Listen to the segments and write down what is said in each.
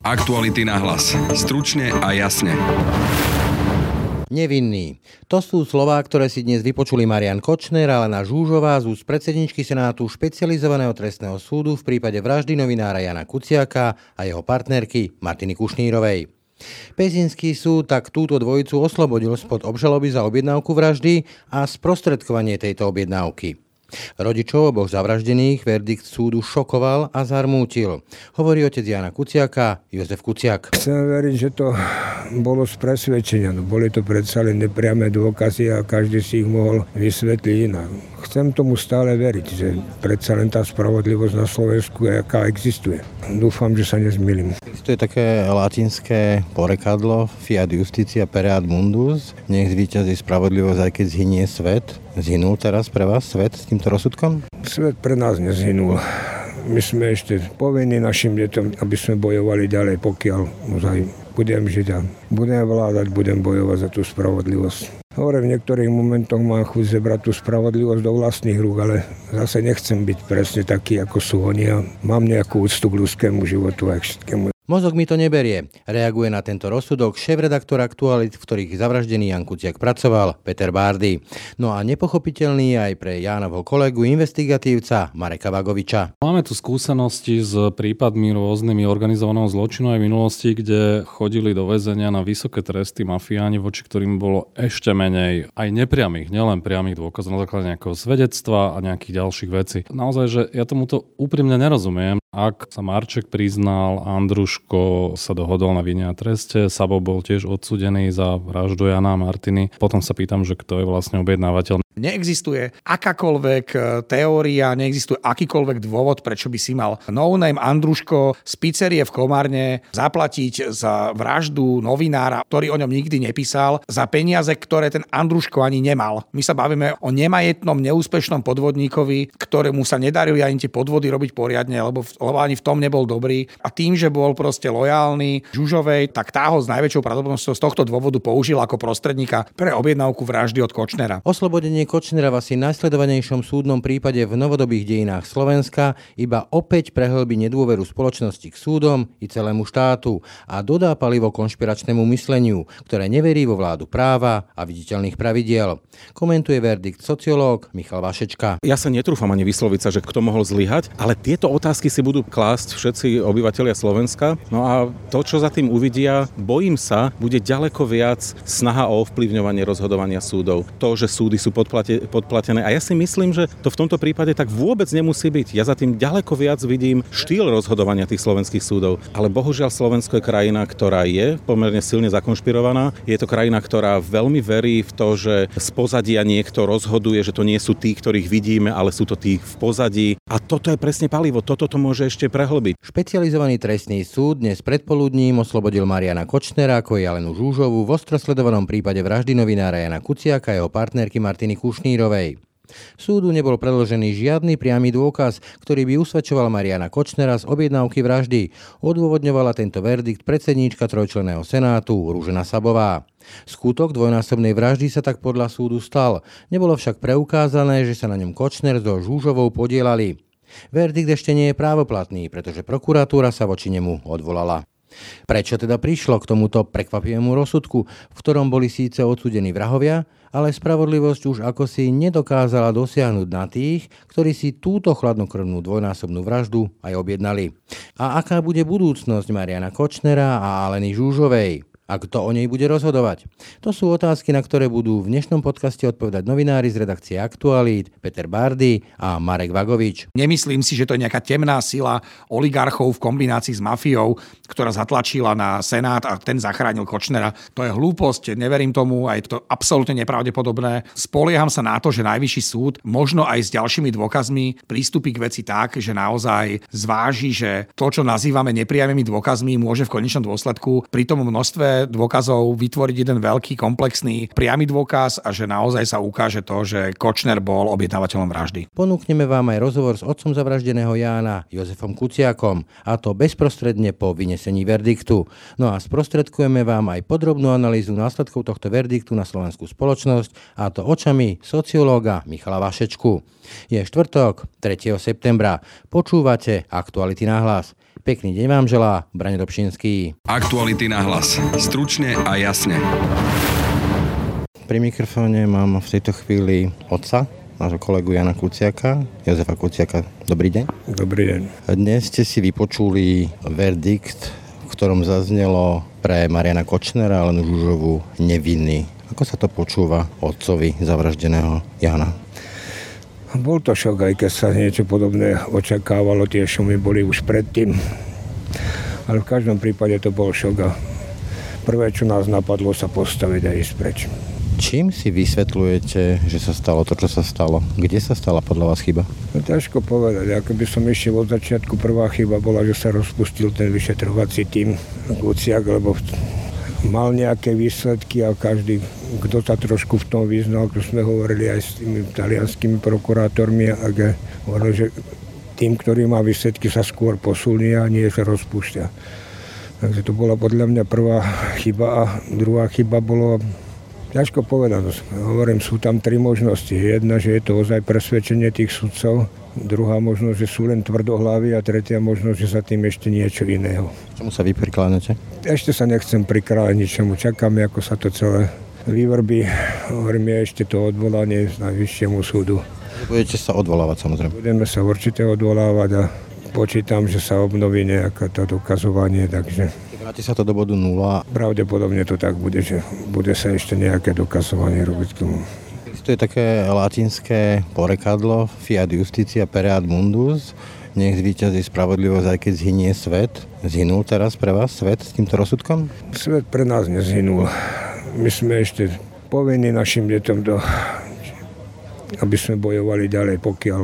Aktuality na hlas. Stručne a jasne. Nevinný. To sú slová, ktoré si dnes vypočuli Marian Kočner a Lena Žúžová z úst predsedničky Senátu špecializovaného trestného súdu v prípade vraždy novinára Jana Kuciaka a jeho partnerky Martiny Kušnírovej. Pezinský súd tak túto dvojicu oslobodil spod obžaloby za objednávku vraždy a sprostredkovanie tejto objednávky. Rodičov oboch zavraždených verdikt súdu šokoval a zarmútil. Hovorí otec Jana Kuciaka, Jozef Kuciak. Chcem veriť, že to bolo z presvedčenia. No, boli to predsa len nepriame dôkazy a každý si ich mohol vysvetliť inak. Chcem tomu stále veriť, že predsa len tá spravodlivosť na Slovensku aká existuje. Dúfam, že sa nezmýlim. To je také latinské porekadlo Fiat Justicia Pereat Mundus. Nech zvýťazí spravodlivosť, aj keď zhynie svet. Zhynul teraz pre vás svet s týmto rozsudkom? Svet pre nás nezhynul. My sme ešte povinni našim detom, aby sme bojovali ďalej, pokiaľ ozaj budem žiť a budem vládať, budem bojovať za tú spravodlivosť. Hovorím, v niektorých momentoch mám chuť zebrať tú spravodlivosť do vlastných rúk, ale zase nechcem byť presne taký, ako sú oni mám nejakú úctu k ľudskému životu a k všetkému. Mozog mi to neberie. Reaguje na tento rozsudok šéf-redaktor aktualit, v ktorých zavraždený Jan Kuciak pracoval, Peter Bárdy. No a nepochopiteľný aj pre Jánovho kolegu investigatívca Mareka Vagoviča. Máme tu skúsenosti s prípadmi rôznymi organizovaného zločinu aj v minulosti, kde chodili do väzenia na vysoké tresty mafiáni, voči ktorým bolo ešte menej aj nepriamých, nielen priamých dôkazov na základe nejakého svedectva a nejakých ďalších vecí. Naozaj, že ja tomuto úprimne nerozumiem. Ak sa Marček priznal, Andruško sa dohodol na vine a treste, Sabo bol tiež odsudený za vraždu Jana a Martiny. Potom sa pýtam, že kto je vlastne objednávateľ. Neexistuje akákoľvek e, teória, neexistuje akýkoľvek dôvod, prečo by si mal no-name Andruško z pizzerie v Komárne zaplatiť za vraždu novinára, ktorý o ňom nikdy nepísal, za peniaze, ktoré ten Andruško ani nemal. My sa bavíme o nemajetnom, neúspešnom podvodníkovi, ktorému sa nedarili ani tie podvody robiť poriadne, lebo, lebo ani v tom nebol dobrý. A tým, že bol proste lojálny Žužovej, tak tá ho s najväčšou pravdepodobnosťou z tohto dôvodu použil ako prostredníka pre objednávku vraždy od Kočnera. Oslobodenie Obvinenie Kočnera v najsledovanejšom súdnom prípade v novodobých dejinách Slovenska iba opäť prehlbí nedôveru spoločnosti k súdom i celému štátu a dodá palivo konšpiračnému mysleniu, ktoré neverí vo vládu práva a viditeľných pravidiel. Komentuje verdikt sociológ Michal Vašečka. Ja sa netrúfam ani vysloviť sa, že kto mohol zlyhať, ale tieto otázky si budú klásť všetci obyvateľia Slovenska. No a to, čo za tým uvidia, bojím sa, bude ďaleko viac snaha o ovplyvňovanie rozhodovania súdov. To, že súdy sú pod podplate, podplatené. A ja si myslím, že to v tomto prípade tak vôbec nemusí byť. Ja za tým ďaleko viac vidím štýl rozhodovania tých slovenských súdov. Ale bohužiaľ Slovensko je krajina, ktorá je pomerne silne zakonšpirovaná. Je to krajina, ktorá veľmi verí v to, že z pozadia niekto rozhoduje, že to nie sú tí, ktorých vidíme, ale sú to tí v pozadí. A toto je presne palivo, toto to môže ešte prehlbiť. Špecializovaný trestný súd dnes predpoludním oslobodil Mariana Kočnera ako Jelenu Žúžovu v ostrosledovanom prípade vraždy novinára Jana Kuciaka a jeho partnerky Martiny Kušnírovej. Súdu nebol predložený žiadny priamy dôkaz, ktorý by usvedčoval Mariana Kočnera z objednávky vraždy. Odôvodňovala tento verdikt predsedníčka trojčleného senátu Rúžena Sabová. Skutok dvojnásobnej vraždy sa tak podľa súdu stal. Nebolo však preukázané, že sa na ňom Kočner so Žúžovou podielali. Verdikt ešte nie je právoplatný, pretože prokuratúra sa voči nemu odvolala. Prečo teda prišlo k tomuto prekvapivému rozsudku, v ktorom boli síce odsudení vrahovia, ale spravodlivosť už ako si nedokázala dosiahnuť na tých, ktorí si túto chladnokrvnú dvojnásobnú vraždu aj objednali. A aká bude budúcnosť Mariana Kočnera a Aleny Žúžovej? A kto o nej bude rozhodovať? To sú otázky, na ktoré budú v dnešnom podcaste odpovedať novinári z redakcie Aktualít, Peter Bardy a Marek Vagovič. Nemyslím si, že to je nejaká temná sila oligarchov v kombinácii s mafiou, ktorá zatlačila na Senát a ten zachránil Kočnera. To je hlúposť, neverím tomu a je to absolútne nepravdepodobné. Spolieham sa na to, že najvyšší súd možno aj s ďalšími dôkazmi prístupí k veci tak, že naozaj zváži, že to, čo nazývame nepriamými dôkazmi, môže v konečnom dôsledku pri tom množstve dôkazov vytvoriť jeden veľký komplexný priamy dôkaz a že naozaj sa ukáže to, že Kočner bol objednávateľom vraždy. Ponúkneme vám aj rozhovor s otcom zavraždeného Jána, Jozefom Kuciakom, a to bezprostredne po vynesení verdiktu. No a sprostredkujeme vám aj podrobnú analýzu následkov tohto verdiktu na slovenskú spoločnosť, a to očami sociológa Michala Vašečku. Je štvrtok, 3. septembra. Počúvate Aktuality na hlas. Pekný deň vám želá Brane Dobšinský. Aktuality na hlas. Stručne a jasne. Pri mikrofóne mám v tejto chvíli otca, nášho kolegu Jana Kuciaka, Jozefa Kuciaka. Dobrý deň. Dobrý deň. Dnes ste si vypočuli verdikt, v ktorom zaznelo pre Mariana Kočnera a Lenu Žužovu nevinný. Ako sa to počúva otcovi zavraždeného Jana? Bol to šok, aj keď sa niečo podobné očakávalo, tie šumy boli už predtým. Ale v každom prípade to bol šok a prvé, čo nás napadlo, sa postaviť a ísť preč. Čím si vysvetľujete, že sa stalo to, čo sa stalo? Kde sa stala podľa vás chyba? No, ťažko povedať. Ako by som ešte od začiatku prvá chyba bola, že sa rozpustil ten vyšetrovací tým Luciak, lebo mal nejaké výsledky a každý, kto sa trošku v tom vyznal, ako sme hovorili aj s tými talianskými prokurátormi, a hovorili, že tým, ktorý má výsledky, sa skôr posunie a nie sa rozpúšťa. Takže to bola podľa mňa prvá chyba a druhá chyba bolo Ťažko povedať. Hovorím, sú tam tri možnosti. Jedna, že je to ozaj presvedčenie tých sudcov, druhá možnosť, že sú len tvrdohlavy a tretia možnosť, že sa tým ešte niečo iného. Čomu sa vy prikláňate? Ešte sa nechcem prikráľať ničomu. Čakáme, ako sa to celé vyvrbí. Hovorím, je ešte to odvolanie z Najvyššiemu súdu. Budete sa odvolávať samozrejme. Budeme sa určite odvolávať a počítam, že sa obnoví nejaké to dokazovanie, takže Vráti sa to do bodu nula. Pravdepodobne to tak bude, že bude sa ešte nejaké dokazovanie robiť k tomu. To je také latinské porekadlo fiat justicia pereat mundus. Nech zvýťazí spravodlivosť, aj keď zhynie svet. Zhynul teraz pre vás svet s týmto rozsudkom? Svet pre nás nezhynul. My sme ešte povinni našim deťom do aby sme bojovali ďalej, pokiaľ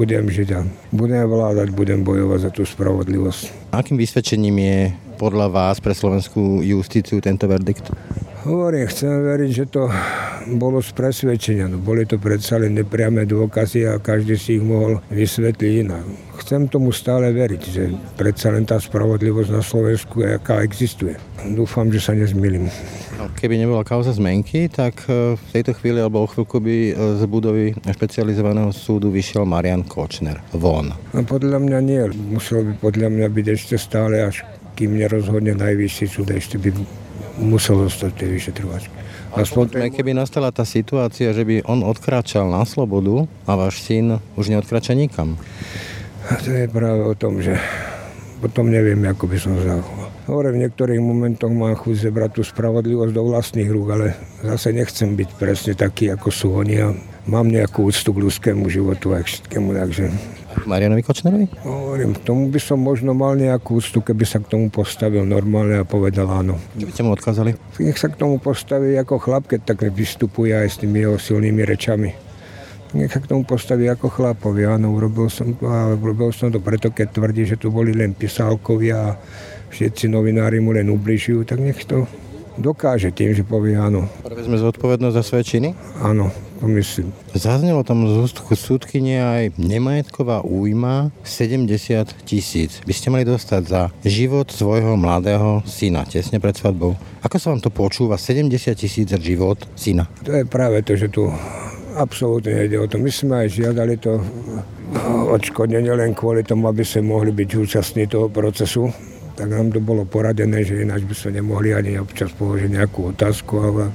budem žiť a budem vládať, budem bojovať za tú spravodlivosť. Akým vysvedčením je podľa vás pre slovenskú justíciu tento verdikt? Hovorím, chcem veriť, že to bolo z presvedčenia. No, boli to predsa len nepriame dôkazy a každý si ich mohol vysvetliť inak. Chcem tomu stále veriť, že predsa len tá spravodlivosť na Slovensku je, aká existuje. Dúfam, že sa nezmýlim. No, keby nebola kauza zmenky, tak e, v tejto chvíli alebo o chvíľku by e, z budovy špecializovaného súdu vyšiel Marian Kočner von. No, podľa mňa nie. Muselo by podľa mňa byť ešte stále, až kým nerozhodne najvyšší súd, ešte by musel zostať tej vyšetrovačky. Aspoň keby nastala tá situácia, že by on odkráčal na slobodu a váš syn už neodkráča nikam. A to je práve o tom, že potom neviem, ako by som zachoval. Hovorím, v niektorých momentoch mám chuť zebrať tú spravodlivosť do vlastných rúk, ale zase nechcem byť presne taký, ako sú oni a mám nejakú úctu k ľudskému životu a k všetkému, takže Marianovi Kočnerovi? Hovorím, tomu by som možno mal nejakú úctu, keby sa k tomu postavil normálne a povedal áno. Čo by ste mu odkázali? Nech sa k tomu postaví ako chlap, keď tak vystupuje aj s tými jeho silnými rečami. Nech sa k tomu postaví ako chlapovi. Áno, urobil som to a urobil som to preto, keď tvrdí, že tu boli len pisálkovia a všetci novinári mu len ubližujú, tak nech to dokáže tým, že povie áno. Prevezme zodpovednosť za svoje činy? Áno, to myslím. Zaznelo tam z úst súdkyne aj nemajetková újma 70 tisíc. By ste mali dostať za život svojho mladého syna tesne pred svadbou. Ako sa vám to počúva? 70 tisíc za život syna. To je práve to, že tu absolútne nejde o to. My sme aj žiadali to odškodnenie len kvôli tomu, aby sme mohli byť účastní toho procesu tak nám to bolo poradené, že ináč by sme nemohli ani občas položiť nejakú otázku. Ale,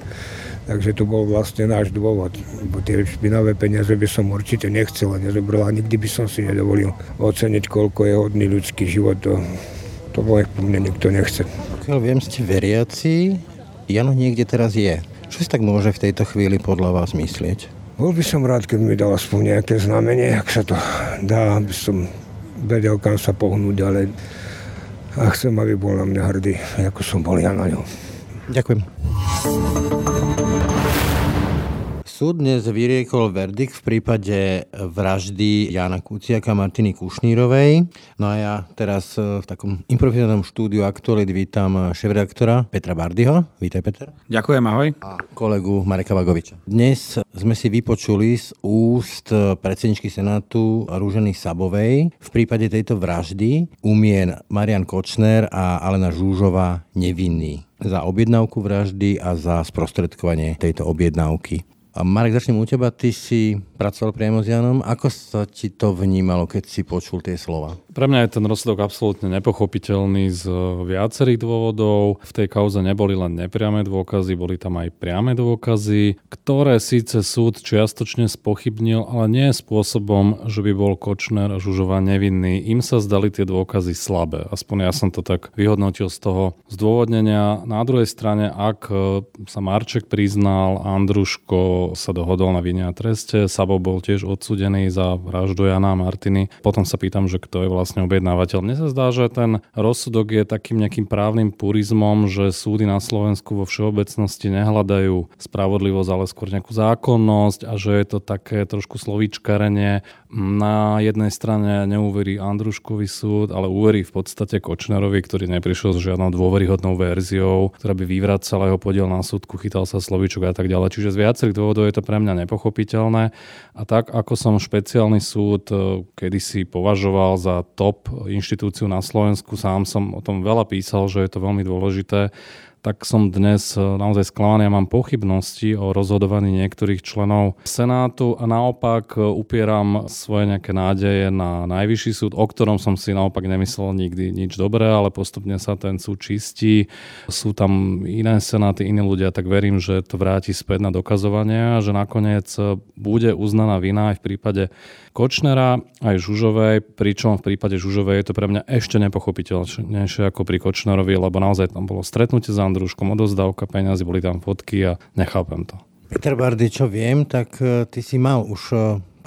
takže to bol vlastne náš dôvod. Bo tie špinavé peniaze by som určite nechcel a nezobral a nikdy by som si nedovolil oceniť, koľko je hodný ľudský život. To, to po mne nikto nechce. Pokiaľ viem, ste veriaci, Jano niekde teraz je. Čo si tak môže v tejto chvíli podľa vás myslieť? Bol by som rád, keď mi dal aspoň nejaké znamenie, ak sa to dá, aby som vedel, kam sa pohnúť ďalej a chcem, aby bol na mňa hrdý, ako som bol ja na ňo. Ďakujem. Súd dnes vyriekol verdikt v prípade vraždy Jana Kuciaka a Martiny Kušnírovej. No a ja teraz e, v takom improvizovanom štúdiu Aktualit vítam šéf-redaktora Petra Bardyho. Vítaj, Peter. Ďakujem, ahoj. A kolegu Mareka Vagoviča. Dnes sme si vypočuli z úst predsedničky Senátu Rúženy Sabovej v prípade tejto vraždy umien Marian Kočner a Alena Žúžová nevinný za objednávku vraždy a za sprostredkovanie tejto objednávky. A Marek, začnem u teba. Ty si pracoval priamo s Janom. Ako sa ti to vnímalo, keď si počul tie slova? Pre mňa je ten rozsudok absolútne nepochopiteľný z viacerých dôvodov. V tej kauze neboli len nepriame dôkazy, boli tam aj priame dôkazy, ktoré síce súd čiastočne spochybnil, ale nie spôsobom, že by bol Kočner a Žužová nevinný. Im sa zdali tie dôkazy slabé. Aspoň ja som to tak vyhodnotil z toho zdôvodnenia. Na druhej strane, ak sa Marček priznal, Andruško sa dohodol na vine a treste, Sabo bol tiež odsudený za vraždu Jana a Martiny. Potom sa pýtam, že kto je vlastne vlastne objednávateľ. Mne sa zdá, že ten rozsudok je takým nejakým právnym purizmom, že súdy na Slovensku vo všeobecnosti nehľadajú spravodlivosť, ale skôr nejakú zákonnosť a že je to také trošku slovíčkarenie. Na jednej strane neuverí Andruškový súd, ale uverí v podstate Kočnerovi, ktorý neprišiel s žiadnou dôveryhodnou verziou, ktorá by vyvracala jeho podiel na súdku, chytal sa slovíčok a tak ďalej. Čiže z viacerých dôvodov je to pre mňa nepochopiteľné. A tak ako som špeciálny súd eh, kedysi považoval za top inštitúciu na Slovensku. Sám som o tom veľa písal, že je to veľmi dôležité tak som dnes e, naozaj sklamaný a mám pochybnosti o rozhodovaní niektorých členov Senátu a naopak e, upieram svoje nejaké nádeje na najvyšší súd, o ktorom som si naopak nemyslel nikdy nič dobré, ale postupne sa ten súd čistí. Sú tam iné senáty, iní ľudia, tak verím, že to vráti späť na dokazovanie a že nakoniec e, bude uznaná vina aj v prípade Kočnera, aj Žužovej, pričom v prípade Žužovej je to pre mňa ešte nepochopiteľnejšie ako pri Kočnerovi, lebo naozaj tam bolo stretnutie za Andruškom, odozdávka peniazy, boli tam fotky a nechápem to. Peter Bardy, čo viem, tak e, ty si mal už e,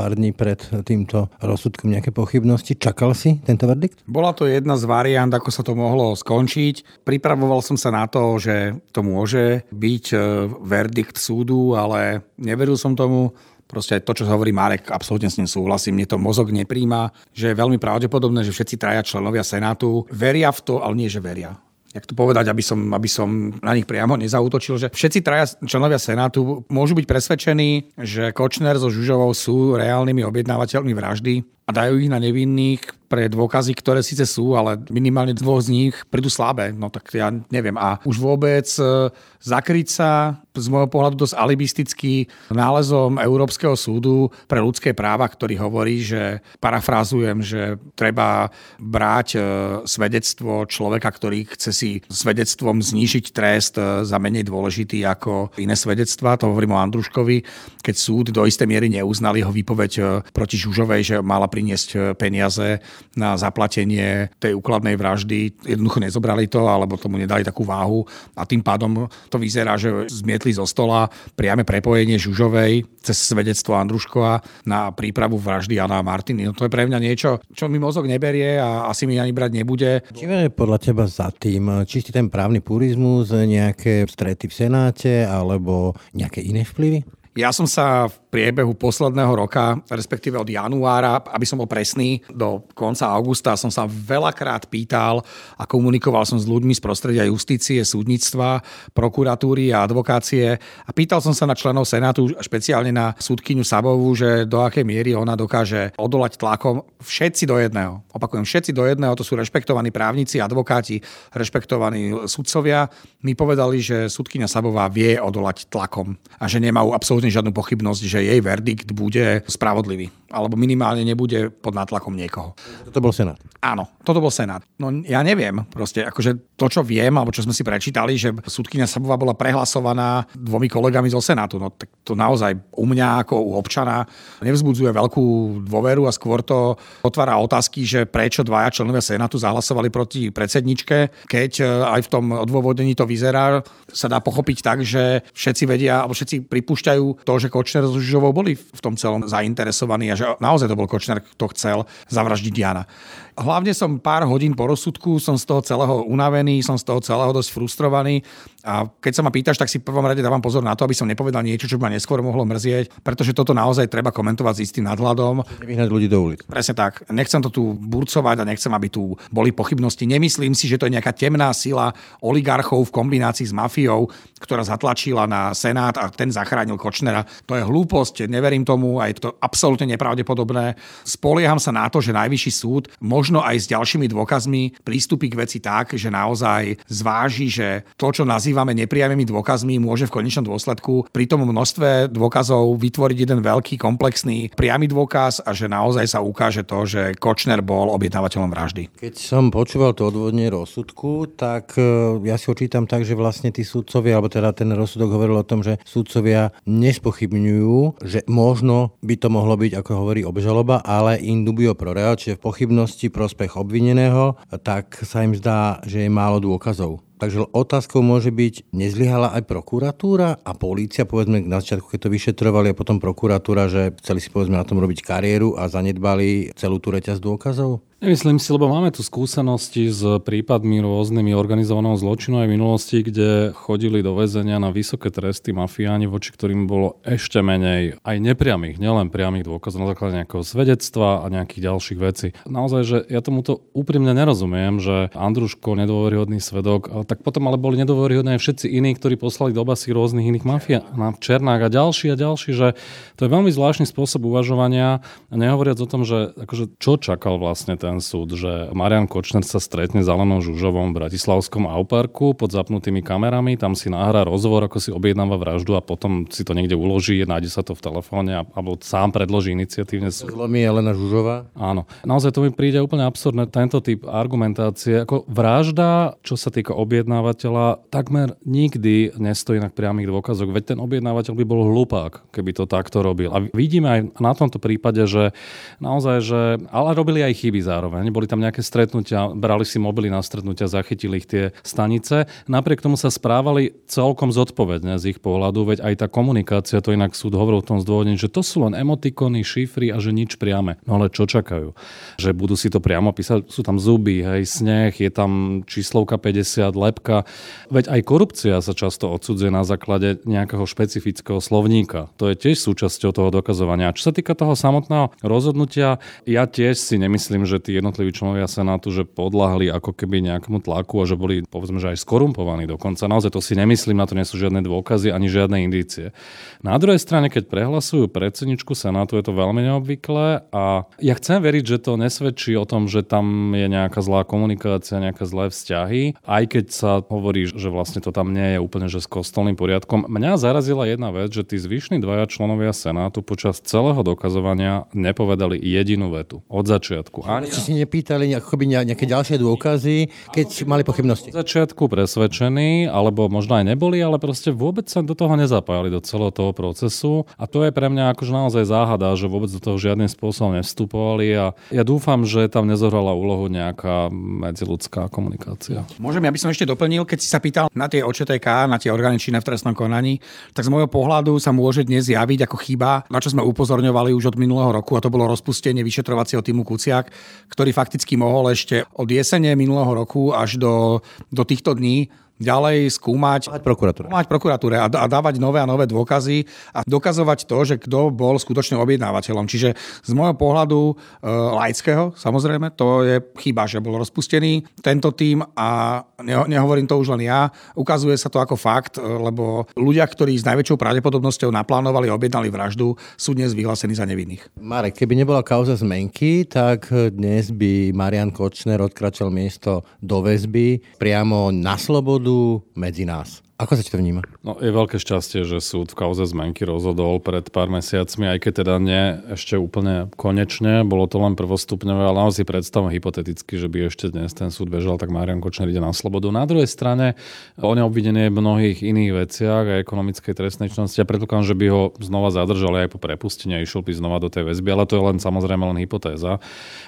pár dní pred týmto rozsudkom nejaké pochybnosti. Čakal si tento verdikt? Bola to jedna z variant, ako sa to mohlo skončiť. Pripravoval som sa na to, že to môže byť e, verdikt súdu, ale neveril som tomu. Proste to, čo hovorí Marek, absolútne s ním súhlasím. Mne to mozog nepríjma, že je veľmi pravdepodobné, že všetci traja členovia Senátu veria v to, ale nie, že veria jak to povedať, aby som, aby som na nich priamo nezautočil, že všetci traja členovia Senátu môžu byť presvedčení, že Kočner so Žužovou sú reálnymi objednávateľmi vraždy a dajú ich na nevinných pre dôkazy, ktoré síce sú, ale minimálne dvoch z nich prídu slabé. No tak ja neviem. A už vôbec e, zakryť sa z môjho pohľadu dosť alibistický nálezom Európskeho súdu pre ľudské práva, ktorý hovorí, že parafrázujem, že treba brať e, svedectvo človeka, ktorý chce si svedectvom znížiť trest e, za menej dôležitý ako iné svedectva. To hovorím o Andruškovi, keď súd do istej miery neuznal jeho výpoveď proti Žužovej, že mala priniesť peniaze na zaplatenie tej úkladnej vraždy. Jednoducho nezobrali to, alebo tomu nedali takú váhu a tým pádom to vyzerá, že zmietli zo stola priame prepojenie Žužovej cez svedectvo Andruškova na prípravu vraždy Jana Martiny. No to je pre mňa niečo, čo mi mozog neberie a asi mi ani brať nebude. Či je podľa teba za tým? Čistý ten právny purizmus, nejaké strety v Senáte alebo nejaké iné vplyvy? Ja som sa v priebehu posledného roka, respektíve od januára, aby som bol presný, do konca augusta som sa veľakrát pýtal a komunikoval som s ľuďmi z prostredia justície, súdnictva, prokuratúry a advokácie a pýtal som sa na členov Senátu, špeciálne na súdkyňu Sabovú, že do akej miery ona dokáže odolať tlakom všetci do jedného. Opakujem, všetci do jedného, to sú rešpektovaní právnici, advokáti, rešpektovaní sudcovia. Mi povedali, že súdkyňa Sabová vie odolať tlakom a že nemajú absolútne žiadnu pochybnosť, že jej verdikt bude spravodlivý. Alebo minimálne nebude pod nátlakom niekoho. Toto bol Senát. Áno, toto bol Senát. No ja neviem, proste akože to, čo viem, alebo čo sme si prečítali, že súdkynia Sabová bola prehlasovaná dvomi kolegami zo Senátu. No tak to naozaj u mňa ako u občana nevzbudzuje veľkú dôveru a skôr to otvára otázky, že prečo dvaja členovia Senátu zahlasovali proti predsedničke, keď e, aj v tom odôvodnení to vyzerá, sa dá pochopiť tak, že všetci vedia, alebo všetci pripúšťajú to, že Kočner s Žužovou boli v tom celom zainteresovaní a že naozaj to bol Kočner, kto chcel zavraždiť Jana. Hlavne som pár hodín po rozsudku, som z toho celého unavený, som z toho celého dosť frustrovaný a keď sa ma pýtaš, tak si v prvom rade dávam pozor na to, aby som nepovedal niečo, čo by ma neskôr mohlo mrzieť, pretože toto naozaj treba komentovať s istým nadhľadom. Vyhnať ľudí do ulic. Presne tak. Nechcem to tu burcovať a nechcem, aby tu boli pochybnosti. Nemyslím si, že to je nejaká temná sila oligarchov v kombinácii s mafiou, ktorá zatlačila na Senát a ten zachránil Kočner Kočnera. To je hlúposť, neverím tomu a je to absolútne nepravdepodobné. Spolieham sa na to, že najvyšší súd možno aj s ďalšími dôkazmi prístupí k veci tak, že naozaj zváži, že to, čo nazývame nepriamými dôkazmi, môže v konečnom dôsledku pri tom množstve dôkazov vytvoriť jeden veľký komplexný priamy dôkaz a že naozaj sa ukáže to, že Kočner bol objednávateľom vraždy. Keď som počúval to odvodne rozsudku, tak e, ja si očítam tak, že vlastne tí súdcovia, alebo teda ten rozsudok hovoril o tom, že súdcovia nespochybňujú, že možno by to mohlo byť, ako hovorí obžaloba, ale in dubio pro real, čiže v pochybnosti prospech obvineného, tak sa im zdá, že je málo dôkazov. Takže otázkou môže byť, nezlyhala aj prokuratúra a polícia, povedzme na začiatku, keď to vyšetrovali a potom prokuratúra, že chceli si povedzme na tom robiť kariéru a zanedbali celú tú reťaz dôkazov? Nemyslím si, lebo máme tu skúsenosti s prípadmi rôznymi organizovaného zločinu aj v minulosti, kde chodili do väzenia na vysoké tresty mafiáni, voči ktorým bolo ešte menej aj nepriamých, nielen priamých dôkazov na základe nejakého svedectva a nejakých ďalších vecí. Naozaj, že ja tomuto úprimne nerozumiem, že Andruško, nedôveryhodný svedok, tak potom ale boli nedôveryhodní aj všetci iní, ktorí poslali do basy rôznych iných mafia, na Černák a ďalší a ďalší, že to je veľmi zvláštny spôsob uvažovania, nehovoriac o tom, že akože čo čakal vlastne ten ten súd, že Marian Kočner sa stretne s Alenou Žužovom v Bratislavskom Auparku pod zapnutými kamerami, tam si nahrá rozhovor, ako si objednáva vraždu a potom si to niekde uloží, nájde sa to v telefóne alebo sám predloží iniciatívne. Zlomí Elena Žužová? Áno. Naozaj to mi príde úplne absurdné, tento typ argumentácie. Ako vražda, čo sa týka objednávateľa, takmer nikdy nestojí na priamých dôkazoch, veď ten objednávateľ by bol hlupák, keby to takto robil. A vidíme aj na tomto prípade, že naozaj, že ale robili aj chyby zároveň zároveň. Boli tam nejaké stretnutia, brali si mobily na stretnutia, zachytili ich tie stanice. Napriek tomu sa správali celkom zodpovedne z ich pohľadu, veď aj tá komunikácia, to inak súd hovoril v tom zdôvodení, že to sú len emotikony, šifry a že nič priame. No ale čo čakajú? Že budú si to priamo písať? Sú tam zuby, hej, sneh, je tam číslovka 50, lepka. Veď aj korupcia sa často odsudzuje na základe nejakého špecifického slovníka. To je tiež súčasťou toho dokazovania. A čo sa týka toho samotného rozhodnutia, ja tiež si nemyslím, že tí jednotliví členovia Senátu, že podľahli ako keby nejakému tlaku a že boli povedzme, že aj skorumpovaní dokonca. Naozaj to si nemyslím, na to nie sú žiadne dôkazy ani žiadne indície. Na druhej strane, keď prehlasujú predsedničku Senátu, je to veľmi neobvyklé a ja chcem veriť, že to nesvedčí o tom, že tam je nejaká zlá komunikácia, nejaké zlé vzťahy, aj keď sa hovorí, že vlastne to tam nie je úplne že s kostolným poriadkom. Mňa zarazila jedna vec, že tí zvyšní dvaja členovia Senátu počas celého dokazovania nepovedali jedinú vetu od začiatku. Ani ste si nepýtali akoby nejaké ďalšie dôkazy, keď mali pochybnosti? V začiatku presvedčení, alebo možno aj neboli, ale proste vôbec sa do toho nezapájali, do celého toho procesu. A to je pre mňa akože naozaj záhada, že vôbec do toho žiadnym spôsobom nevstupovali a ja dúfam, že tam nezohrala úlohu nejaká medziludská komunikácia. Môžem, ja by som ešte doplnil, keď si sa pýtal na tie OČTK, na tie orgány činné v trestnom konaní, tak z môjho pohľadu sa môže dnes javiť ako chyba, na čo sme upozorňovali už od minulého roku, a to bolo rozpustenie vyšetrovacieho týmu Kuciak, ktorý fakticky mohol ešte od jesene minulého roku až do, do týchto dní ďalej skúmať, mať prokuratúre, mať prokuratúre a, a dávať nové a nové dôkazy a dokazovať to, že kto bol skutočným objednávateľom. Čiže z môjho pohľadu e, laického, samozrejme, to je chyba, že bol rozpustený tento tým a ne, nehovorím to už len ja, ukazuje sa to ako fakt, e, lebo ľudia, ktorí s najväčšou pravdepodobnosťou naplánovali a objednali vraždu, sú dnes vyhlásení za nevinných. Marek, keby nebola kauza zmenky, tak dnes by Marian Kočner odkračal miesto do väzby priamo na slobodu budú medzi nás. Ako sa to vníma? No, je veľké šťastie, že súd v kauze zmenky rozhodol pred pár mesiacmi, aj keď teda nie ešte úplne konečne, bolo to len prvostupňové, ale naozaj predstavom hypoteticky, že by ešte dnes ten súd bežal, tak Marian Kočner ide na slobodu. Na druhej strane, on je obvinený v mnohých iných veciach a ekonomickej trestnej činnosti. Ja predpokladám, že by ho znova zadržali aj po prepustení a išiel by znova do tej väzby, ale to je len samozrejme len hypotéza.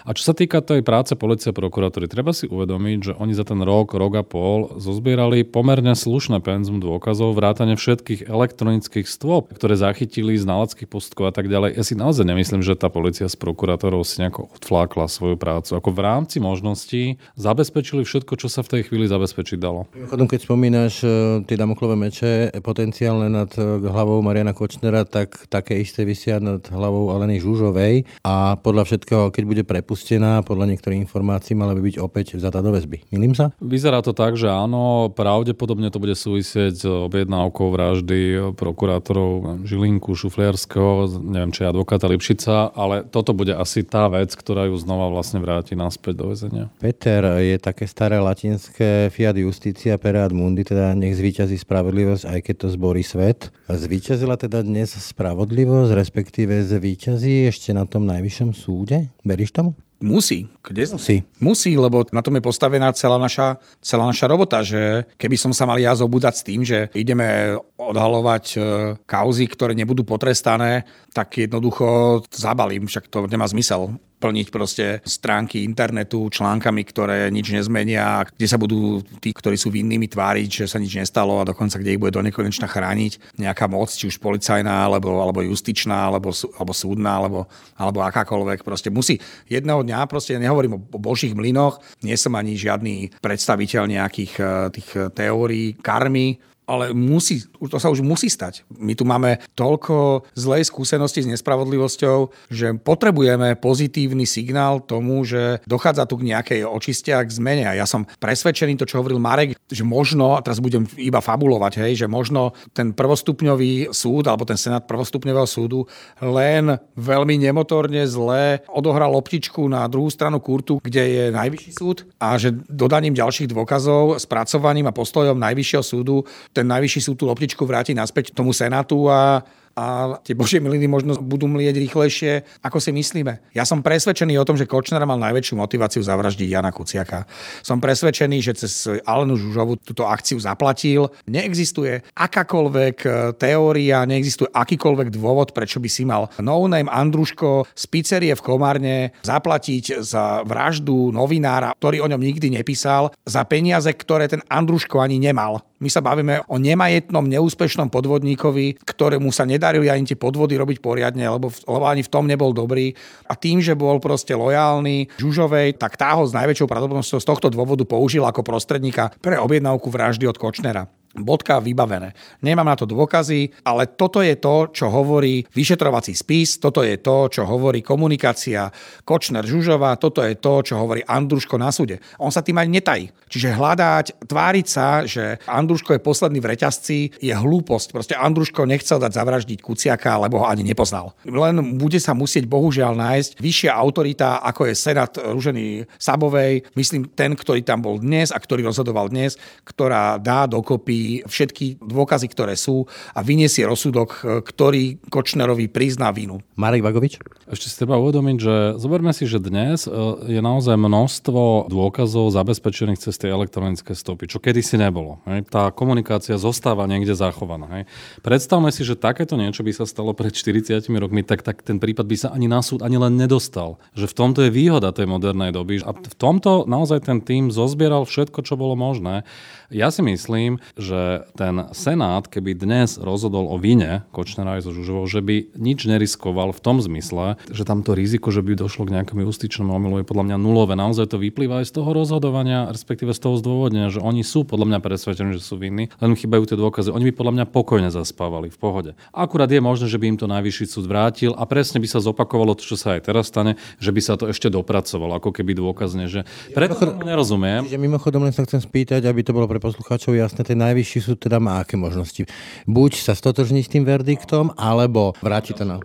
A čo sa týka tej práce policie a prokuratúry, treba si uvedomiť, že oni za ten rok, rok a pol zozbierali pomerne slušné peniaze penzum dôkazov, vrátane všetkých elektronických stôp, ktoré zachytili z náleckých postkov a tak ďalej. Ja si naozaj nemyslím, že tá policia s prokurátorov si nejako odflákla svoju prácu. Ako v rámci možností zabezpečili všetko, čo sa v tej chvíli zabezpečiť dalo. Chodom, keď spomínaš e, tie damoklové meče potenciálne nad e, hlavou Mariana Kočnera, tak také isté vysia nad hlavou Aleny Žužovej a podľa všetkého, keď bude prepustená, podľa niektorých informácií mala by byť opäť vzatá do väzby. Milím sa? Vyzerá to tak, že áno, pravdepodobne to bude súvisieť súvisieť s objednávkou vraždy prokurátorov Žilinku, Šufliarského, neviem, či advokáta Lipšica, ale toto bude asi tá vec, ktorá ju znova vlastne vráti naspäť do väzenia. Peter, je také staré latinské fiat justicia perat mundi, teda nech zvíťazí spravodlivosť, aj keď to zborí svet. Zvíťazila teda dnes spravodlivosť, respektíve zvíťazí ešte na tom najvyššom súde? Veríš tomu? Musí. Kde? Musí. Musí, lebo na tom je postavená celá naša, celá naša robota, že keby som sa mal ja zobudať s tým, že ideme odhalovať e, kauzy, ktoré nebudú potrestané, tak jednoducho zabalím, však to nemá zmysel plniť proste stránky internetu článkami, ktoré nič nezmenia, kde sa budú tí, ktorí sú vinnými tváriť, že sa nič nestalo a dokonca kde ich bude do nekonečna chrániť nejaká moc, či už policajná, alebo, alebo justičná, alebo, alebo súdna, alebo, alebo akákoľvek. Proste musí jedného dňa, proste nehovorím o božích mlynoch, nie som ani žiadny predstaviteľ nejakých eh, tých teórií karmy, ale musí, to sa už musí stať. My tu máme toľko zlej skúsenosti s nespravodlivosťou, že potrebujeme pozitívny signál tomu, že dochádza tu k nejakej očiste a k zmene. A ja som presvedčený, to čo hovoril Marek, že možno, a teraz budem iba fabulovať, hej, že možno ten prvostupňový súd alebo ten senát prvostupňového súdu len veľmi nemotorne zle odohral loptičku na druhú stranu kurtu, kde je najvyšší súd a že dodaním ďalších dôkazov, spracovaním a postojom najvyššieho súdu ten najvyšší súd tú loptičku vráti naspäť tomu Senátu a a tie božie miliny možno budú mlieť rýchlejšie, ako si myslíme. Ja som presvedčený o tom, že Kočner mal najväčšiu motiváciu zavraždiť Jana Kuciaka. Som presvedčený, že cez Alenu Žužovu túto akciu zaplatil. Neexistuje akákoľvek e, teória, neexistuje akýkoľvek dôvod, prečo by si mal no-name Andruško z pizzerie v Komárne zaplatiť za vraždu novinára, ktorý o ňom nikdy nepísal, za peniaze, ktoré ten Andruško ani nemal. My sa bavíme o nemajetnom, neúspešnom podvodníkovi, ktorému sa nedarili ani tie podvody robiť poriadne, lebo, lebo ani v tom nebol dobrý. A tým, že bol proste lojálny Žužovej, tak tá ho s najväčšou pravdepodobnosťou z tohto dôvodu použil ako prostredníka pre objednávku vraždy od Kočnera. Bodka vybavené. Nemám na to dôkazy, ale toto je to, čo hovorí vyšetrovací spis, toto je to, čo hovorí komunikácia Kočner Žužova, toto je to, čo hovorí Andruško na súde. On sa tým aj netají. Čiže hľadať, tváriť sa, že Andruško je posledný v reťazci, je hlúposť. Proste Andruško nechcel dať zavraždiť Kuciaka, lebo ho ani nepoznal. Len bude sa musieť bohužiaľ nájsť vyššia autorita, ako je Senát Ružený Sabovej, myslím ten, ktorý tam bol dnes a ktorý rozhodoval dnes, ktorá dá dokopy všetky dôkazy, ktoré sú a vyniesie rozsudok, ktorý Kočnerovi prizná vinu. Marek Vagovič? Ešte si treba uvedomiť, že zoberme si, že dnes e, je naozaj množstvo dôkazov zabezpečených cez tie elektronické stopy, čo kedysi nebolo. Hej. Tá komunikácia zostáva niekde zachovaná. Hej. Predstavme si, že takéto niečo by sa stalo pred 40 rokmi, tak, tak ten prípad by sa ani na súd ani len nedostal. Že v tomto je výhoda tej modernej doby. A v tomto naozaj ten tým zozbieral všetko, čo bolo možné. Ja si myslím, že ten Senát, keby dnes rozhodol o vine Kočnera aj so Žužovou, že by nič neriskoval v tom zmysle, že tamto riziko, že by došlo k nejakému justičnému omilu je podľa mňa nulové. Naozaj to vyplýva aj z toho rozhodovania, respektíve z toho zdôvodnenia, že oni sú podľa mňa presvedčení, že sú vinní, len chýbajú tie dôkazy. Oni by podľa mňa pokojne zaspávali v pohode. Akurát je možné, že by im to najvyšší súd vrátil a presne by sa zopakovalo to, čo sa aj teraz stane, že by sa to ešte dopracovalo, ako keby dôkazne, že preto tomu nerozumiem. Čiže mimochodom len sa chcem spýtať, aby to bolo pre poslucháčov jasné, ten najvyšší súd teda má aké možnosti? Buď sa stotožní s tým verdiktom, alebo vráti to na...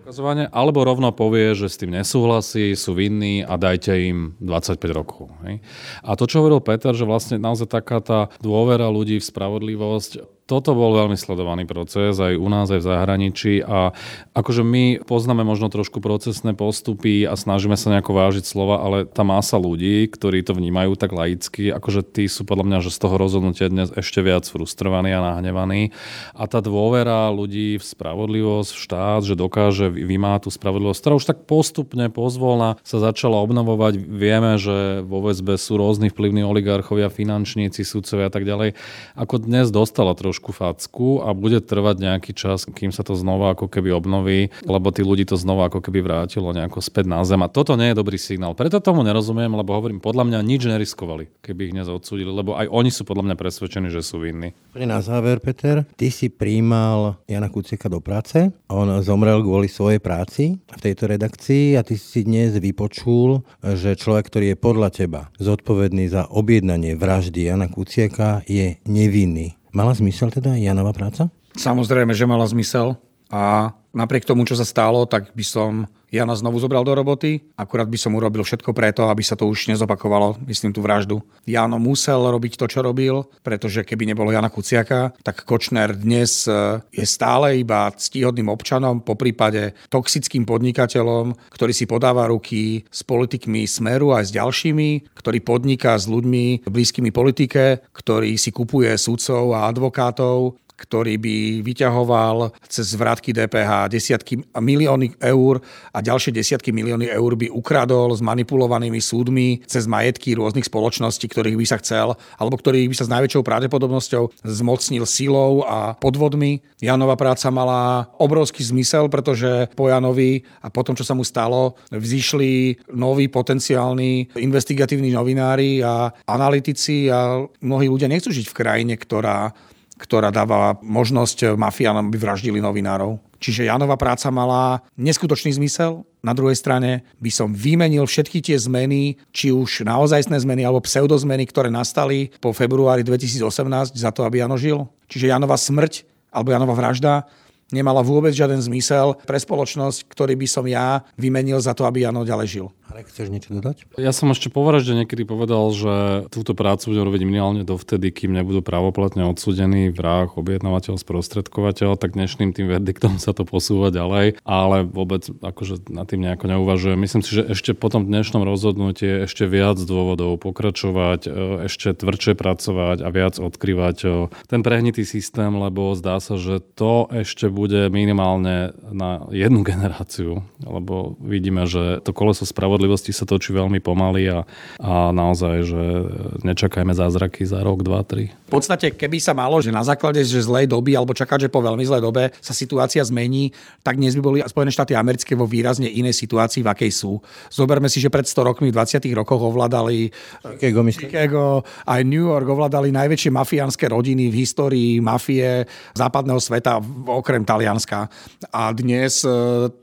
Alebo rovno povie, že s tým nesúhlasí, sú vinní a dajte im 25 rokov. Hej? A to, čo hovoril Peter, že vlastne naozaj taká tá dôvera ľudí v spravodlivosť toto bol veľmi sledovaný proces aj u nás, aj v zahraničí a akože my poznáme možno trošku procesné postupy a snažíme sa nejako vážiť slova, ale tá masa ľudí, ktorí to vnímajú tak laicky, akože tí sú podľa mňa, že z toho rozhodnutia dnes ešte viac frustrovaní a nahnevaní. A tá dôvera ľudí v spravodlivosť, v štát, že dokáže vymáť tú spravodlivosť, ktorá už tak postupne, pozvolna sa začala obnovovať. Vieme, že vo väzbe sú rôzni vplyvní oligarchovia, finančníci, sudcovia a tak ďalej. Ako dnes dostala trošku trošku facku a bude trvať nejaký čas, kým sa to znova ako keby obnoví, lebo tí ľudí to znova ako keby vrátilo nejako späť na zem. A toto nie je dobrý signál. Preto tomu nerozumiem, lebo hovorím, podľa mňa nič neriskovali, keby ich nezodsúdili, lebo aj oni sú podľa mňa presvedčení, že sú vinní. Na záver, Peter, ty si príjmal Jana Kuciaka do práce. On zomrel kvôli svojej práci v tejto redakcii a ty si dnes vypočul, že človek, ktorý je podľa teba zodpovedný za objednanie vraždy Jana Kuciaka, je nevinný. Mala zmysel teda Janová práca? Samozrejme, že mala zmysel. A napriek tomu, čo sa stalo, tak by som Jana znovu zobral do roboty. Akurát by som urobil všetko preto, aby sa to už nezopakovalo, myslím tú vraždu. Jano musel robiť to, čo robil, pretože keby nebolo Jana Kuciaka, tak Kočner dnes e, je stále iba ctíhodným občanom, po prípade toxickým podnikateľom, ktorý si podáva ruky s politikmi Smeru aj s ďalšími, ktorý podniká s ľuďmi blízkymi politike, ktorý si kupuje sudcov a advokátov, ktorý by vyťahoval cez vrátky DPH desiatky milióny eur a ďalšie desiatky milióny eur by ukradol s manipulovanými súdmi cez majetky rôznych spoločností, ktorých by sa chcel, alebo ktorých by sa s najväčšou pravdepodobnosťou zmocnil silou a podvodmi. Janova práca mala obrovský zmysel, pretože po Janovi a potom, čo sa mu stalo, vzýšli noví potenciálni investigatívni novinári a analytici a mnohí ľudia nechcú žiť v krajine, ktorá ktorá dáva možnosť mafiánom, aby vraždili novinárov. Čiže Janova práca mala neskutočný zmysel. Na druhej strane by som vymenil všetky tie zmeny, či už naozajstné zmeny alebo pseudozmeny, ktoré nastali po februári 2018 za to, aby Jano žil. Čiže Janova smrť alebo Janova vražda nemala vôbec žiaden zmysel pre spoločnosť, ktorý by som ja vymenil za to, aby Jano ďalej žil. Marek, chceš niečo dodať? Ja som ešte po vražde niekedy povedal, že túto prácu budem robiť minimálne dovtedy, kým nebudú právoplatne odsudení vrah, objednávateľ, sprostredkovateľ, tak dnešným tým verdiktom sa to posúva ďalej, ale vôbec akože na tým nejako neuvažujem. Myslím si, že ešte po tom dnešnom rozhodnutí ešte viac dôvodov pokračovať, e, ešte tvrdšie pracovať a viac odkrývať e, ten prehnitý systém, lebo zdá sa, že to ešte bude minimálne na jednu generáciu, lebo vidíme, že to koleso spravodlivosti sa točí veľmi pomaly a, a naozaj, že nečakajme zázraky za rok, dva, tri. V podstate, keby sa malo, že na základe že zlej doby alebo čakať, že po veľmi zlej dobe sa situácia zmení, tak dnes by boli Spojené štáty americké vo výrazne inej situácii, v akej sú. Zoberme si, že pred 100 rokmi v 20. rokoch ovládali Chicago, Chicago aj New York ovládali najväčšie mafiánske rodiny v histórii mafie západného sveta, okrem Talianska. A dnes e,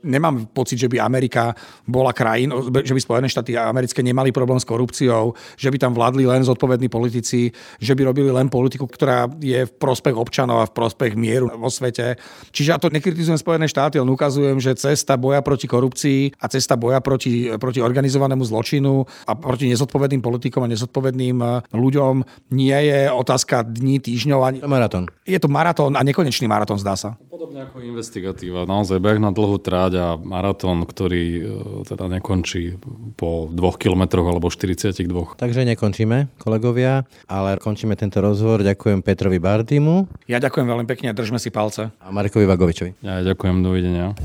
nemám pocit, že by Amerika bola krajín, že by Spojené štáty americké nemali problém s korupciou, že by tam vládli len zodpovední politici, že by robili len politiku, ktorá je v prospech občanov a v prospech mieru vo svete. Čiže ja to nekritizujem Spojené štáty, len ukazujem, že cesta boja proti korupcii a cesta boja proti, proti organizovanému zločinu a proti nezodpovedným politikom a nezodpovedným eh, ľuďom nie je otázka dní, týždňov. Ani... Maratón. Je to maratón a nekonečný maratón, zdá sa. Podobne ako investigatíva. Naozaj beh na dlhú tráť a maratón, ktorý eh, teda nekončí po dvoch kilometroch alebo 42. Takže nekončíme, kolegovia, ale končíme tento rozhovor. Ďakujem Petrovi Bardimu. Ja ďakujem veľmi pekne a držme si palce. A Markovi Vagovičovi. Ja ďakujem, dovidenia.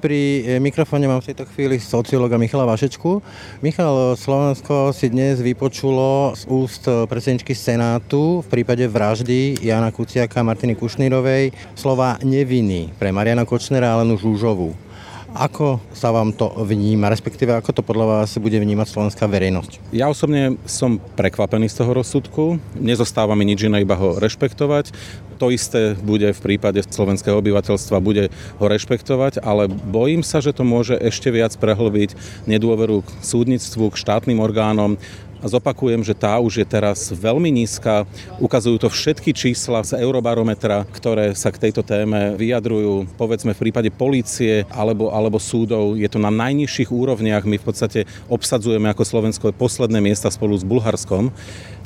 Pri e, mikrofóne mám v tejto chvíli sociológa Michala Vašečku. Michal, Slovensko si dnes vypočulo z úst predsedničky Senátu v prípade vraždy Jana Kuciaka a Martiny Kušnírovej slova neviny pre Mariana Kočnera a Lenu Žúžovú. Ako sa vám to vníma, respektíve ako to podľa vás bude vnímať slovenská verejnosť? Ja osobne som prekvapený z toho rozsudku. Nezostáva mi nič iné, iba ho rešpektovať. To isté bude v prípade slovenského obyvateľstva, bude ho rešpektovať, ale bojím sa, že to môže ešte viac prehlbiť nedôveru k súdnictvu, k štátnym orgánom, a zopakujem, že tá už je teraz veľmi nízka. Ukazujú to všetky čísla z Eurobarometra, ktoré sa k tejto téme vyjadrujú. Povedzme v prípade polície alebo, alebo súdov je to na najnižších úrovniach. My v podstate obsadzujeme ako Slovensko posledné miesta spolu s Bulharskom.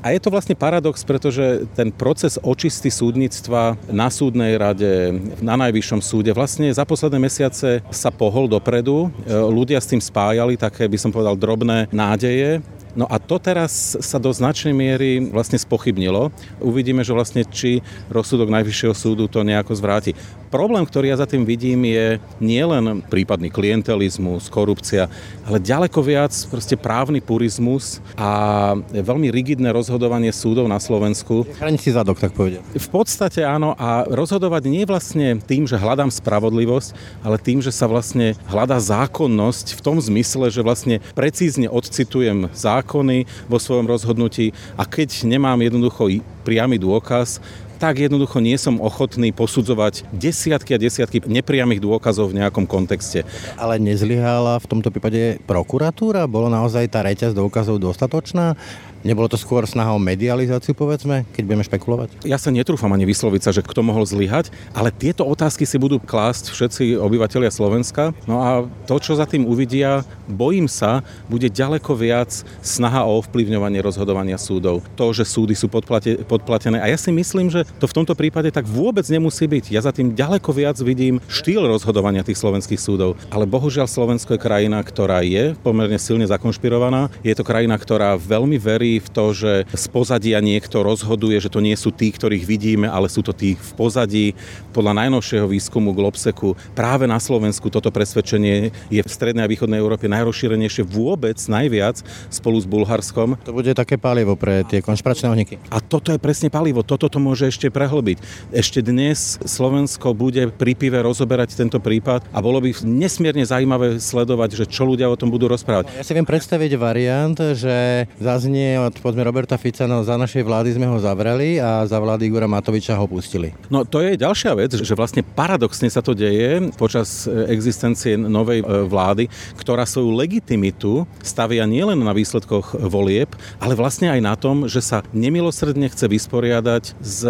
A je to vlastne paradox, pretože ten proces očisty súdnictva na súdnej rade, na najvyššom súde vlastne za posledné mesiace sa pohol dopredu. E, ľudia s tým spájali také, by som povedal, drobné nádeje. No a to teraz sa do značnej miery vlastne spochybnilo. Uvidíme, že vlastne či rozsudok Najvyššieho súdu to nejako zvráti. Problém, ktorý ja za tým vidím, je nielen prípadný klientelizmus, korupcia, ale ďaleko viac proste právny purizmus a veľmi rigidné rozhodovanie súdov na Slovensku. Chráni si zadok, tak povedia. V podstate áno a rozhodovať nie vlastne tým, že hľadám spravodlivosť, ale tým, že sa vlastne hľadá zákonnosť v tom zmysle, že vlastne precízne odcitujem zákony vo svojom rozhodnutí a keď nemám jednoducho priamy dôkaz, tak jednoducho nie som ochotný posudzovať desiatky a desiatky nepriamých dôkazov v nejakom kontexte. Ale nezlyhala v tomto prípade prokuratúra? Bolo naozaj tá reťaz dôkazov dostatočná? Nebolo to skôr snaha o medializáciu, povedzme, keď budeme špekulovať? Ja sa netrúfam ani vysloviť sa, že kto mohol zlyhať, ale tieto otázky si budú klásť všetci obyvateľia Slovenska. No a to, čo za tým uvidia, bojím sa, bude ďaleko viac snaha o ovplyvňovanie rozhodovania súdov. To, že súdy sú podplate, podplatené. A ja si myslím, že to v tomto prípade tak vôbec nemusí byť. Ja za tým ďaleko viac vidím štýl rozhodovania tých slovenských súdov. Ale bohužiaľ Slovensko je krajina, ktorá je pomerne silne zakonšpirovaná. Je to krajina, ktorá veľmi verí v to, že z pozadia niekto rozhoduje, že to nie sú tí, ktorých vidíme, ale sú to tí v pozadí. Podľa najnovšieho výskumu Globseku práve na Slovensku toto presvedčenie je v strednej a východnej Európe najrozšírenejšie vôbec, najviac spolu s Bulharskom. To bude také palivo pre tie konšpiračné. A toto je presne palivo, toto to môže ešte prehlbiť. Ešte dnes Slovensko bude pri pive rozoberať tento prípad a bolo by nesmierne zaujímavé sledovať, že čo ľudia o tom budú rozprávať. Ja si viem predstaviť variant, že zaznie od povedzme Roberta Fica, no za našej vlády sme ho zavreli a za vlády Igora Matoviča ho pustili. No to je ďalšia vec, že vlastne paradoxne sa to deje počas e, existencie novej e, vlády, ktorá svoju legitimitu stavia nielen na výsledkoch volieb, ale vlastne aj na tom, že sa nemilosrdne chce vysporiadať s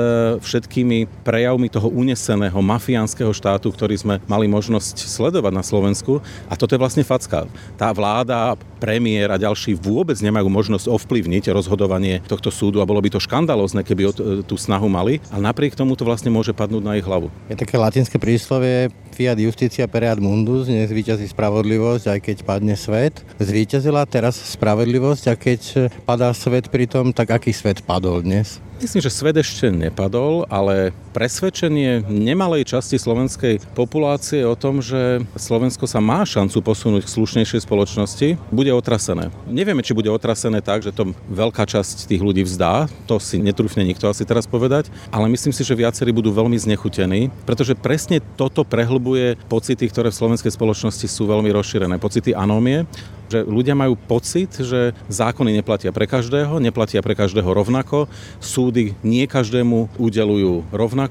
všetkými prejavmi toho uneseného mafiánskeho štátu, ktorý sme mali možnosť sledovať na Slovensku. A toto je vlastne facka. Tá vláda, premiér a ďalší vôbec nemajú možnosť ovplyvniť rozhodovanie tohto súdu a bolo by to škandalózne, keby tú snahu mali, ale napriek tomu to vlastne môže padnúť na ich hlavu. Je také latinské príslovie fiat justicia pereat mundus, nezvýťazí spravodlivosť, aj keď padne svet. Zvíťazila teraz spravodlivosť a keď padá svet pritom, tak aký svet padol dnes? Myslím, že svet ešte nepadol, ale presvedčenie nemalej časti slovenskej populácie o tom, že Slovensko sa má šancu posunúť k slušnejšej spoločnosti, bude otrasené. Nevieme, či bude otrasené tak, že to veľká časť tých ľudí vzdá, to si netrúfne nikto asi teraz povedať, ale myslím si, že viacerí budú veľmi znechutení, pretože presne toto prehlbuje pocity, ktoré v slovenskej spoločnosti sú veľmi rozšírené. Pocity anómie, že ľudia majú pocit, že zákony neplatia pre každého, neplatia pre každého rovnako, súdy nie každému udelujú rovnako.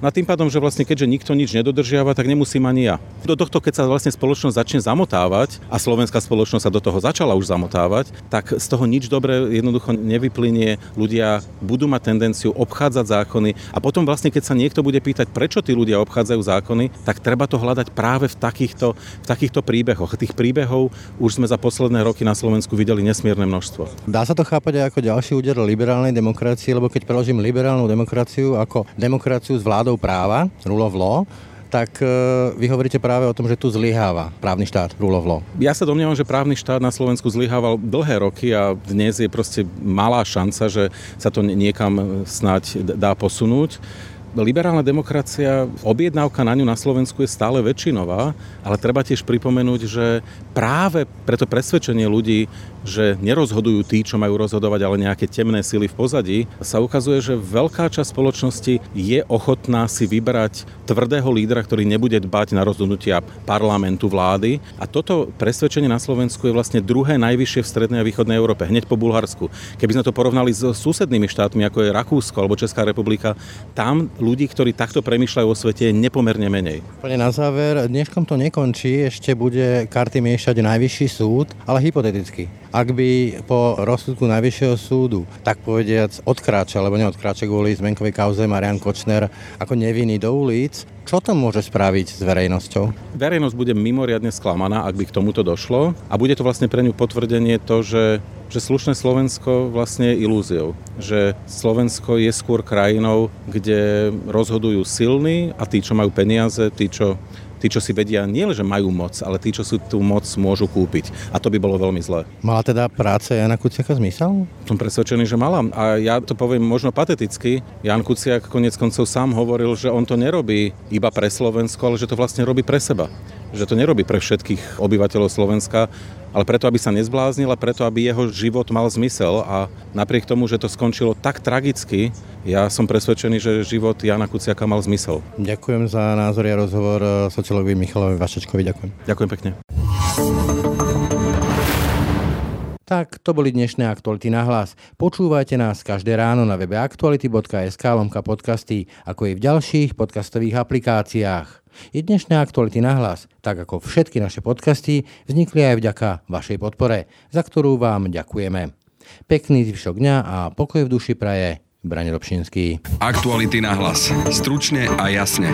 Na tým pádom, že vlastne keďže nikto nič nedodržiava, tak nemusím ani ja. Do tohto, keď sa vlastne spoločnosť začne zamotávať, a slovenská spoločnosť sa do toho začala už zamotávať, tak z toho nič dobré jednoducho nevyplynie. Ľudia budú mať tendenciu obchádzať zákony a potom vlastne, keď sa niekto bude pýtať, prečo tí ľudia obchádzajú zákony, tak treba to hľadať práve v takýchto, v takýchto príbehoch. Tých príbehov už sme za posledné roky na Slovensku videli nesmierne množstvo. Dá sa to chápať aj ako ďalší úder liberálnej demokracie, lebo keď preložím liberálnu demokraciu ako demokraciu s vládou práva, rule of law, tak e, vy hovoríte práve o tom, že tu zlyháva právny štát, rule. Ja sa domnievam, že právny štát na Slovensku zlyhával dlhé roky a dnes je proste malá šanca, že sa to niekam snáď dá posunúť liberálna demokracia, objednávka na ňu na Slovensku je stále väčšinová, ale treba tiež pripomenúť, že práve preto presvedčenie ľudí, že nerozhodujú tí, čo majú rozhodovať, ale nejaké temné sily v pozadí, sa ukazuje, že veľká časť spoločnosti je ochotná si vybrať tvrdého lídra, ktorý nebude dbať na rozhodnutia parlamentu, vlády. A toto presvedčenie na Slovensku je vlastne druhé najvyššie v strednej a východnej Európe, hneď po Bulharsku. Keby sme to porovnali s susednými štátmi, ako je Rakúsko alebo Česká republika, tam ľudí, ktorí takto premyšľajú o svete, je nepomerne menej. Pane na záver, dneškom to nekončí, ešte bude karty miešať najvyšší súd, ale hypoteticky. Ak by po rozsudku najvyššieho súdu, tak povediac, odkráča, alebo neodkráča kvôli zmenkovej kauze Marian Kočner ako nevinný do ulic, čo to môže spraviť s verejnosťou? Verejnosť bude mimoriadne sklamaná, ak by k tomuto došlo a bude to vlastne pre ňu potvrdenie to, že že slušné Slovensko vlastne je ilúziou. Že Slovensko je skôr krajinou, kde rozhodujú silní a tí, čo majú peniaze, tí, čo tí, čo si vedia nie že majú moc, ale tí, čo si tú moc môžu kúpiť. A to by bolo veľmi zlé. Mala teda práca Jana Kuciaka zmysel? Som presvedčený, že mala. A ja to poviem možno pateticky. Jan Kuciak konec koncov sám hovoril, že on to nerobí iba pre Slovensko, ale že to vlastne robí pre seba že to nerobí pre všetkých obyvateľov Slovenska, ale preto, aby sa nezbláznil a preto, aby jeho život mal zmysel a napriek tomu, že to skončilo tak tragicky, ja som presvedčený, že život Jana Kuciaka mal zmysel. Ďakujem za názor a rozhovor eh, sociologovi Michalovi Vašečkovi. Ďakujem. Ďakujem pekne. Tak to boli dnešné aktuality na hlas. Počúvajte nás každé ráno na webe aktuality.sk lomka podcasty, ako i v ďalších podcastových aplikáciách. I dnešné aktuality na hlas, tak ako všetky naše podcasty, vznikli aj vďaka vašej podpore, za ktorú vám ďakujeme. Pekný zvyšok dňa a pokoj v duši praje. Brane Robšinský. Aktuality na hlas. Stručne a jasne.